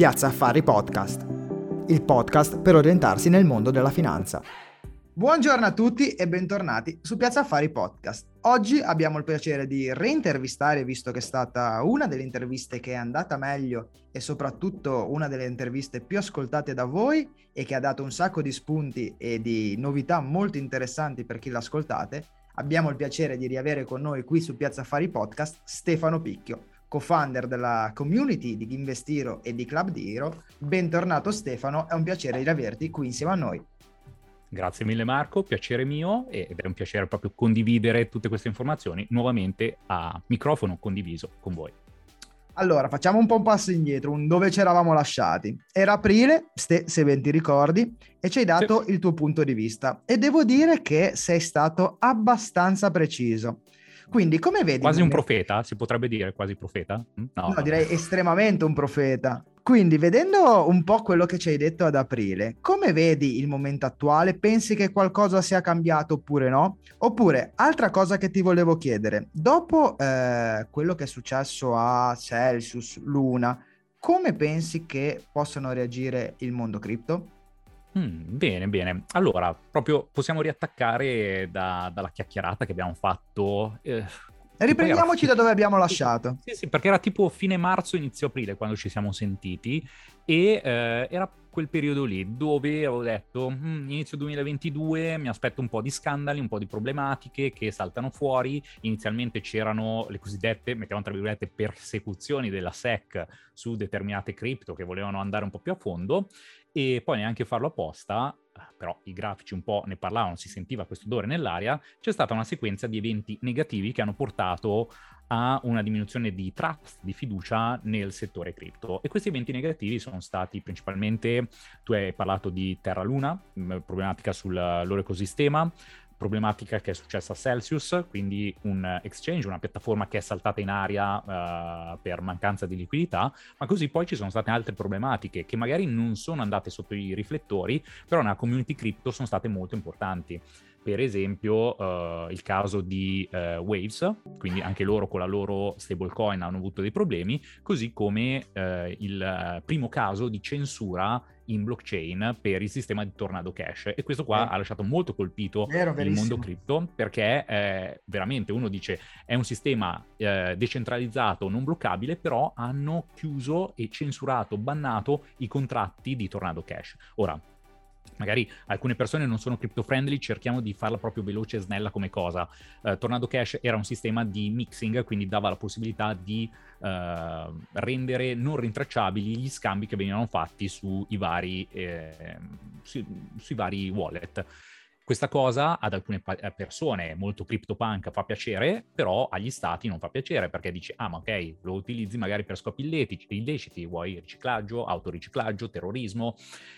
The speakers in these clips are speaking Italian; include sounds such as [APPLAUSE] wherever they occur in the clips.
Piazza Affari Podcast, il podcast per orientarsi nel mondo della finanza. Buongiorno a tutti e bentornati su Piazza Affari Podcast. Oggi abbiamo il piacere di reintervistare, visto che è stata una delle interviste che è andata meglio e soprattutto una delle interviste più ascoltate da voi e che ha dato un sacco di spunti e di novità molto interessanti per chi l'ascoltate. Abbiamo il piacere di riavere con noi qui su Piazza Affari Podcast Stefano Picchio, co-founder della community di Investiro e di Club di Hero. Bentornato Stefano, è un piacere riaverti qui insieme a noi. Grazie mille Marco, piacere mio ed è un piacere proprio condividere tutte queste informazioni nuovamente a microfono condiviso con voi. Allora, facciamo un po' un passo indietro, un dove ci eravamo lasciati. Era aprile, ste, se ben ti ricordi, e ci hai dato sì. il tuo punto di vista. E devo dire che sei stato abbastanza preciso. Quindi, come vedi? Quasi un profeta, si potrebbe dire quasi profeta? Mm? No, no direi estremamente un profeta. Quindi, vedendo un po' quello che ci hai detto ad aprile, come vedi il momento attuale? Pensi che qualcosa sia cambiato oppure no? Oppure, altra cosa che ti volevo chiedere, dopo eh, quello che è successo a Celsius, Luna, come pensi che possano reagire il mondo cripto? Mm, bene, bene. Allora, proprio possiamo riattaccare da, dalla chiacchierata che abbiamo fatto. Eh, Riprendiamoci da dove abbiamo lasciato. Sì, sì, perché era tipo fine marzo, inizio aprile quando ci siamo sentiti e eh, era quel periodo lì dove avevo detto mm, inizio 2022 mi aspetto un po' di scandali, un po' di problematiche che saltano fuori. Inizialmente c'erano le cosiddette, mettiamo tra virgolette, persecuzioni della SEC su determinate cripto che volevano andare un po' più a fondo e poi neanche farlo apposta, però i grafici un po' ne parlavano, si sentiva questo odore nell'aria, c'è stata una sequenza di eventi negativi che hanno portato a una diminuzione di trust, di fiducia nel settore cripto. E questi eventi negativi sono stati principalmente, tu hai parlato di Terra Luna, problematica sul loro ecosistema, problematica che è successa a Celsius, quindi un exchange, una piattaforma che è saltata in aria uh, per mancanza di liquidità, ma così poi ci sono state altre problematiche che magari non sono andate sotto i riflettori, però nella community crypto sono state molto importanti. Per esempio uh, il caso di uh, Waves, quindi anche loro con la loro stablecoin hanno avuto dei problemi, così come uh, il primo caso di censura in blockchain per il sistema di Tornado Cash e questo qua eh. ha lasciato molto colpito Vero, il mondo cripto perché eh, veramente uno dice è un sistema eh, decentralizzato non bloccabile però hanno chiuso e censurato, bannato i contratti di Tornado Cash. Ora magari alcune persone non sono crypto friendly, cerchiamo di farla proprio veloce e snella come cosa. Uh, Tornado Cash era un sistema di mixing, quindi dava la possibilità di uh, rendere non rintracciabili gli scambi che venivano fatti sui vari, eh, su, sui vari wallet. Questa cosa ad alcune eh, persone molto CryptoPunk fa piacere, però agli stati non fa piacere perché dici, ah ma ok, lo utilizzi magari per scopi illeciti, vuoi riciclaggio, autoriciclaggio, terrorismo.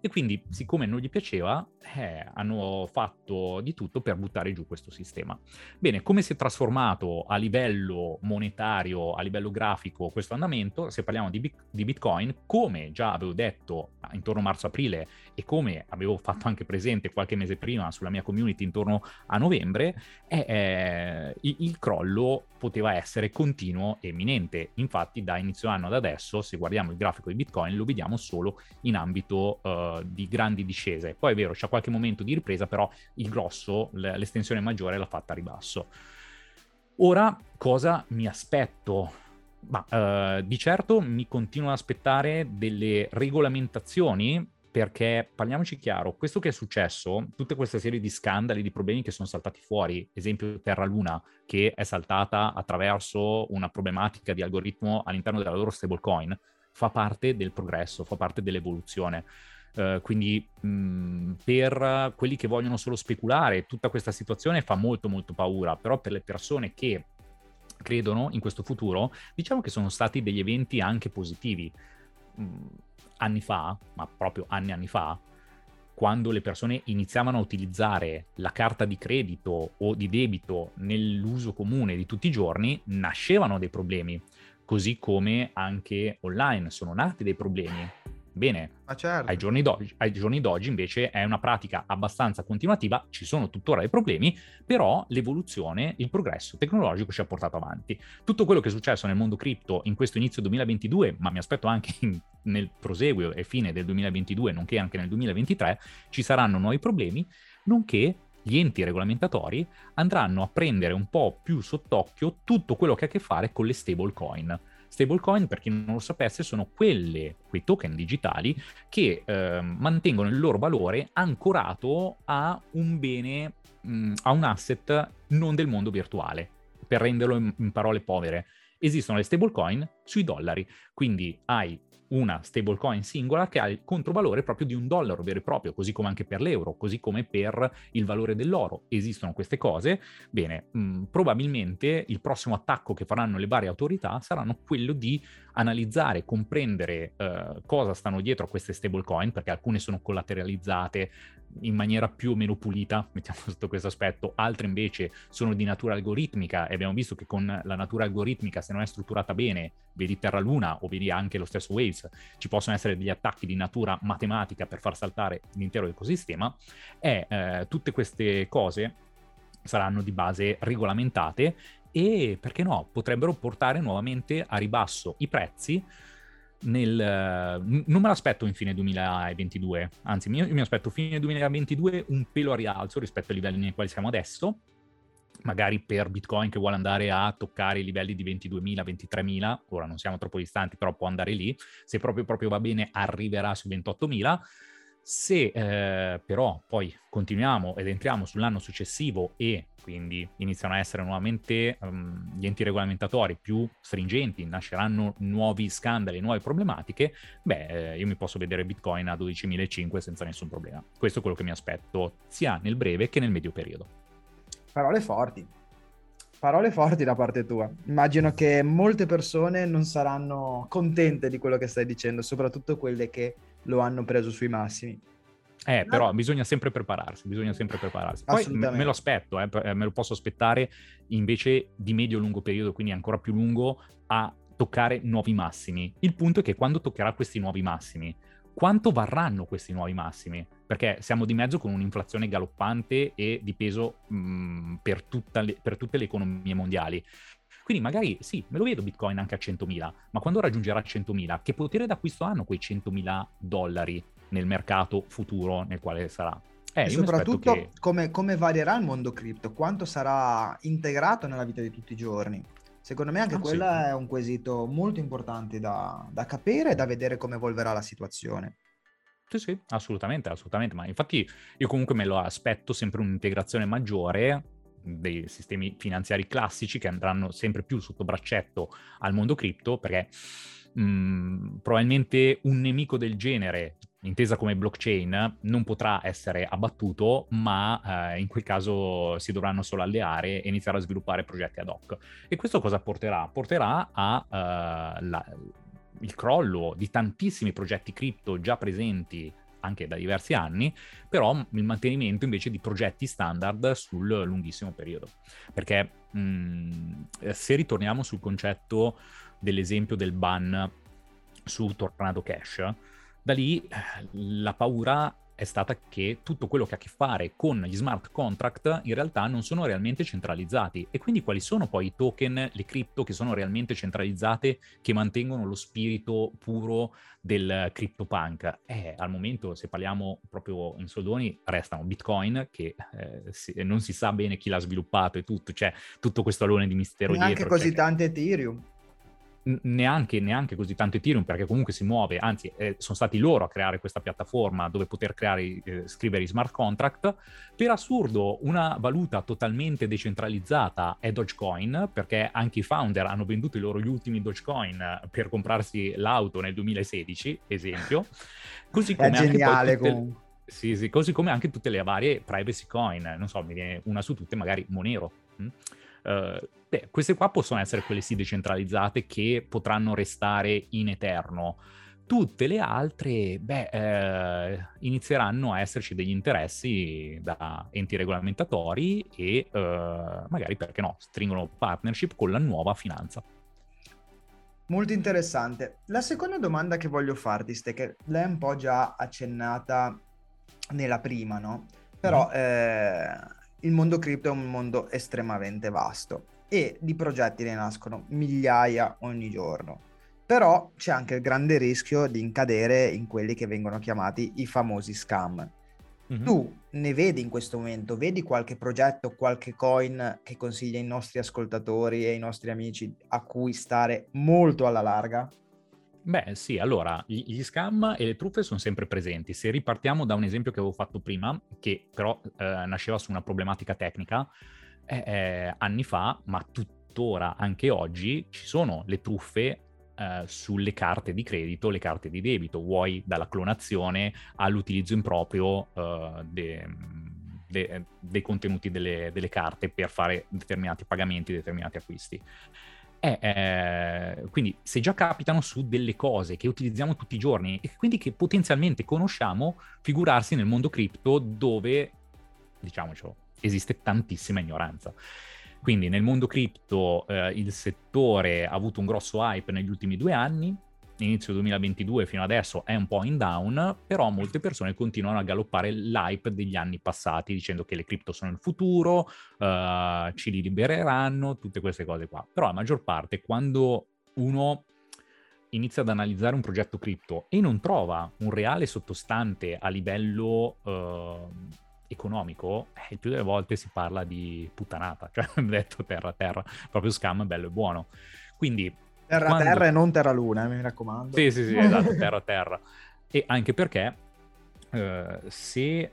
E quindi, siccome non gli piaceva, eh, hanno fatto di tutto per buttare giù questo sistema. Bene, come si è trasformato a livello monetario, a livello grafico questo andamento? Se parliamo di, di Bitcoin, come già avevo detto intorno a marzo-aprile e come avevo fatto anche presente qualche mese prima sulla mia community intorno a novembre, è, eh, il, il, crollo poteva essere continuo e imminente. Infatti da inizio anno ad adesso, se guardiamo il grafico di Bitcoin, lo vediamo solo in ambito uh, di grandi discese. Poi è vero, c'è qualche momento di ripresa, però il grosso, l'estensione maggiore l'ha fatta a ribasso. Ora, cosa mi aspetto ma uh, di certo mi continuo ad aspettare delle regolamentazioni perché parliamoci chiaro, questo che è successo, tutte queste serie di scandali, di problemi che sono saltati fuori, esempio Terra Luna, che è saltata attraverso una problematica di algoritmo all'interno della loro stablecoin, fa parte del progresso, fa parte dell'evoluzione. Uh, quindi mh, per quelli che vogliono solo speculare, tutta questa situazione fa molto molto paura, però per le persone che credono in questo futuro, diciamo che sono stati degli eventi anche positivi. Mh, anni fa, ma proprio anni anni fa, quando le persone iniziavano a utilizzare la carta di credito o di debito nell'uso comune di tutti i giorni, nascevano dei problemi, così come anche online sono nati dei problemi. Bene, certo. ai, giorni ai, giorni d'oggi, invece è una pratica abbastanza continuativa, ci sono tuttora dei problemi, però l'evoluzione, il progresso tecnologico ci ha portato avanti. Tutto quello che è successo nel mondo cripto in questo inizio 2022, ma mi aspetto anche in, nel proseguio e fine del 2022, nonché anche nel 2023, ci saranno nuovi problemi, nonché gli enti regolamentatori andranno a prendere un po' più sott'occhio tutto quello che ha a che fare con le stablecoin Stablecoin, per chi non lo sapesse, sono quelle, quei token digitali che eh, mantengono il loro valore ancorato a un bene, mh, a un asset non del mondo virtuale, per renderlo in, in parole povere. Esistono le stablecoin sui dollari, quindi hai una stablecoin singola che ha il controvalore proprio di un dollaro vero e proprio, così come anche per l'euro, così come per il valore dell'oro. Esistono queste cose. Bene, mh, mm, probabilmente il prossimo attacco che faranno le varie autorità saranno quello di analizzare, comprendere uh, cosa stanno dietro a queste stablecoin, perché alcune sono collateralizzate in maniera più o meno pulita, [LAUGHS] mettiamo sotto questo aspetto, altre invece sono di natura algoritmica e abbiamo visto che con la natura algoritmica, se non è strutturata bene, vedi Terra Luna o vedi anche lo stesso Waves, ci possono essere degli attacchi di natura matematica per far saltare l'intero ecosistema, e eh, tutte queste cose saranno di base regolamentate e perché no, potrebbero portare nuovamente a ribasso i prezzi nel, non me l'aspetto in fine 2022, anzi io mi aspetto fine 2022 un pelo a rialzo rispetto ai livelli nei quali siamo adesso, magari per Bitcoin che vuole andare a toccare i livelli di 22.000, 23.000, ora non siamo troppo distanti, però può andare lì, se proprio, proprio va bene arriverà sui 28.000 se eh, però poi continuiamo ed entriamo sull'anno successivo e quindi iniziano a essere nuovamente um, gli enti regolamentatori più stringenti, nasceranno nuovi scandali, nuove problematiche, beh, eh, io mi posso vedere Bitcoin a 12.500 senza nessun problema. Questo è quello che mi aspetto sia nel breve che nel medio periodo. Parole forti. Parole forti da parte tua. Immagino che molte persone non saranno contente di quello che stai dicendo, soprattutto quelle che lo hanno preso sui massimi. Eh, però bisogna sempre prepararsi, bisogna sempre prepararsi. Poi me lo aspetto, eh, eh, me lo posso aspettare invece di medio-lungo periodo, quindi ancora più lungo, a toccare nuovi massimi. Il punto è che quando toccherà questi nuovi massimi, quanto varranno questi nuovi massimi? Perché siamo di mezzo con un'inflazione galoppante e di peso mh, mm, per, le, per tutte le economie mondiali. Quindi magari sì, me lo vedo Bitcoin anche a 100.000, ma quando raggiungerà 100.000, che potere d'acquisto hanno quei 100.000 dollari nel mercato futuro nel quale sarà? Eh, e soprattutto che... come, come, varierà il mondo cripto, quanto sarà integrato nella vita di tutti i giorni. Secondo me anche ah, quello sì. è un quesito molto importante da, da capire e da vedere come evolverà la situazione. Sì, sì, assolutamente, assolutamente. Ma infatti io comunque me lo aspetto sempre un'integrazione maggiore dei sistemi finanziari classici che andranno sempre più sotto braccetto al mondo cripto perché mh, mm, probabilmente un nemico del genere intesa come blockchain non potrà essere abbattuto ma eh, in quel caso si dovranno solo alleare e iniziare a sviluppare progetti ad hoc e questo cosa porterà? porterà a la, il crollo di tantissimi progetti cripto già presenti anche da diversi anni, però il mantenimento invece di progetti standard sul lunghissimo periodo. Perché mh, mm, se ritorniamo sul concetto dell'esempio del ban su Tornado Cash, da lì eh, la paura è stata che tutto quello che ha a che fare con gli smart contract in realtà non sono realmente centralizzati e quindi quali sono poi i token, le cripto che sono realmente centralizzate che mantengono lo spirito puro del CryptoPunk? Eh, al momento se parliamo proprio in soldoni restano Bitcoin che eh, si, non si sa bene chi l'ha sviluppato e tutto, c'è tutto questo alone di mistero e dietro. Anche così cioè... tante Ethereum neanche, neanche, così tanto Ethereum perché comunque si muove, anzi eh, sono stati loro a creare questa piattaforma dove poter creare, eh, scrivere i smart contract. Per assurdo una valuta totalmente decentralizzata è Dogecoin perché anche i founder hanno venduto i loro gli ultimi Dogecoin per comprarsi l'auto nel 2016, esempio. Così come è geniale comunque. Sì, sì, così come anche tutte le varie privacy coin, non so, mi viene una su tutte magari Monero. Hm? Uh, beh, queste qua possono essere quelle sì decentralizzate che potranno restare in eterno. Tutte le altre, beh, eh, inizieranno a esserci degli interessi da enti regolamentatori e eh, magari, perché no, stringono partnership con la nuova finanza. Molto interessante. La seconda domanda che voglio farti, Ste, che l'hai un po' già accennata nella prima, no? Però mm. eh, il mondo cripto è un mondo estremamente vasto e di progetti ne nascono migliaia ogni giorno. Però c'è anche il grande rischio di incadere in quelli che vengono chiamati i famosi scam. Mm-hmm. Tu ne vedi in questo momento, vedi qualche progetto, qualche coin che consiglia ai nostri ascoltatori e ai nostri amici a cui stare molto alla larga? Beh, sì, allora, gli scam e le truffe sono sempre presenti. Se ripartiamo da un esempio che avevo fatto prima, che però eh, nasceva su una problematica tecnica, eh, eh, anni fa, ma tuttora anche oggi, ci sono le truffe Uh, sulle carte di credito, le carte di debito, vuoi dalla clonazione all'utilizzo improprio uh, de, de, dei contenuti delle, delle, carte per fare determinati pagamenti, determinati acquisti. Eh, eh, quindi se già capitano su delle cose che utilizziamo tutti i giorni e quindi che potenzialmente conosciamo, figurarsi nel mondo cripto dove, diciamocelo, esiste tantissima ignoranza. Quindi nel mondo cripto eh, il settore ha avuto un grosso hype negli ultimi due anni, inizio 2022 fino adesso è un po' in down, però molte persone continuano a galoppare l'hype degli anni passati dicendo che le cripto sono il futuro, uh, ci li libereranno, tutte queste cose qua. Però la maggior parte quando uno inizia ad analizzare un progetto cripto e non trova un reale sottostante a livello uh, economico, eh, il più delle volte si parla di puttanata, cioè [LAUGHS] detto terra terra, proprio scam bello e buono. Quindi terra quando... terra e non terra luna, mi raccomando. Sì, sì, sì, [LAUGHS] esatto, terra terra. E anche perché eh, se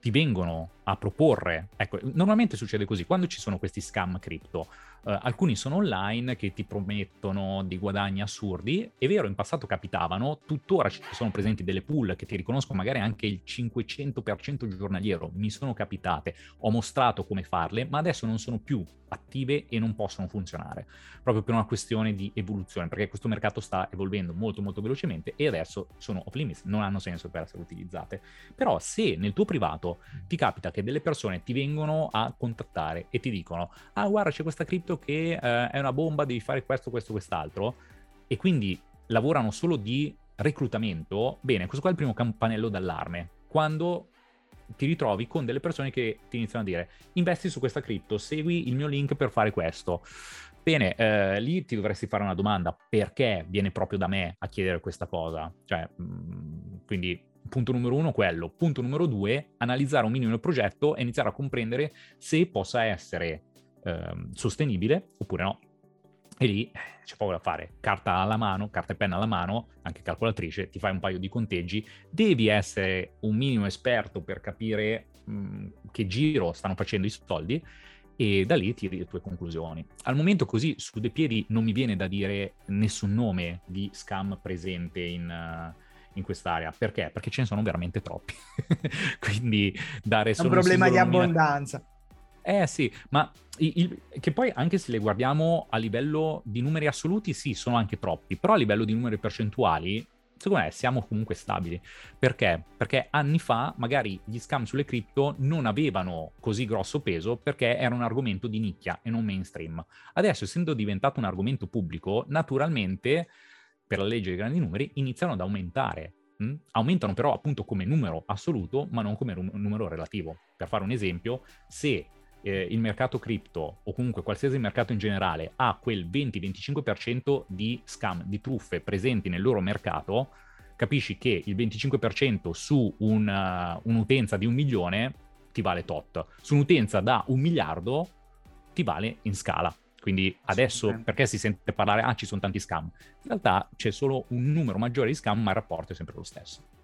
ti vengono a proporre, ecco, normalmente succede così, quando ci sono questi scam cripto, eh, alcuni sono online che ti promettono dei guadagni assurdi, è vero, in passato capitavano, tuttora ci sono presenti delle pool che ti riconoscono magari anche il 500% giornaliero, mi sono capitate, ho mostrato come farle, ma adesso non sono più attive e non possono funzionare, proprio per una questione di evoluzione, perché questo mercato sta evolvendo molto molto velocemente e adesso sono off limits, non hanno senso per essere utilizzate. Però se nel tuo privato ti capita che delle persone ti vengono a contattare e ti dicono "Ah, guarda, c'è questa cripto che eh, è una bomba, devi fare questo, questo, quest'altro" e quindi lavorano solo di reclutamento, bene, questo qua è il primo campanello d'allarme. Quando ti ritrovi con delle persone che ti iniziano a dire investi su questa cripto, segui il mio link per fare questo. Bene, eh, lì ti dovresti fare una domanda, perché viene proprio da me a chiedere questa cosa? Cioè, mh, mm, quindi punto numero uno quello. Punto numero due, analizzare un minimo il progetto e iniziare a comprendere se possa essere eh, sostenibile oppure no. E lì eh, c'è poco da fare. Carta alla mano, carta e penna alla mano, anche calcolatrice, ti fai un paio di conteggi. Devi essere un minimo esperto per capire mh, che giro stanno facendo i soldi e da lì tiri le tue conclusioni. Al momento così su dei piedi non mi viene da dire nessun nome di scam presente in, uh, in quest'area. Perché? Perché ce ne sono veramente troppi. [LAUGHS] Quindi dare solo... È un problema di abbondanza. Eh sì, ma il, che poi anche se le guardiamo a livello di numeri assoluti, sì, sono anche troppi, però a livello di numeri percentuali, secondo me siamo comunque stabili. Perché? Perché anni fa magari gli scam sulle cripto non avevano così grosso peso perché era un argomento di nicchia e non mainstream. Adesso, essendo diventato un argomento pubblico, naturalmente, per la legge dei grandi numeri, iniziano ad aumentare. Mm? Aumentano però appunto come numero assoluto, ma non come rum- numero relativo. Per fare un esempio, se eh, il mercato cripto o comunque qualsiasi mercato in generale ha quel 20-25% di scam, di truffe presenti nel loro mercato, capisci che il 25% su una, uh, un'utenza di un milione ti vale tot, su un'utenza da un miliardo ti vale in scala. Quindi adesso perché si sente parlare, ah ci sono tanti scam? In realtà c'è solo un numero maggiore di scam, ma il rapporto è sempre lo stesso.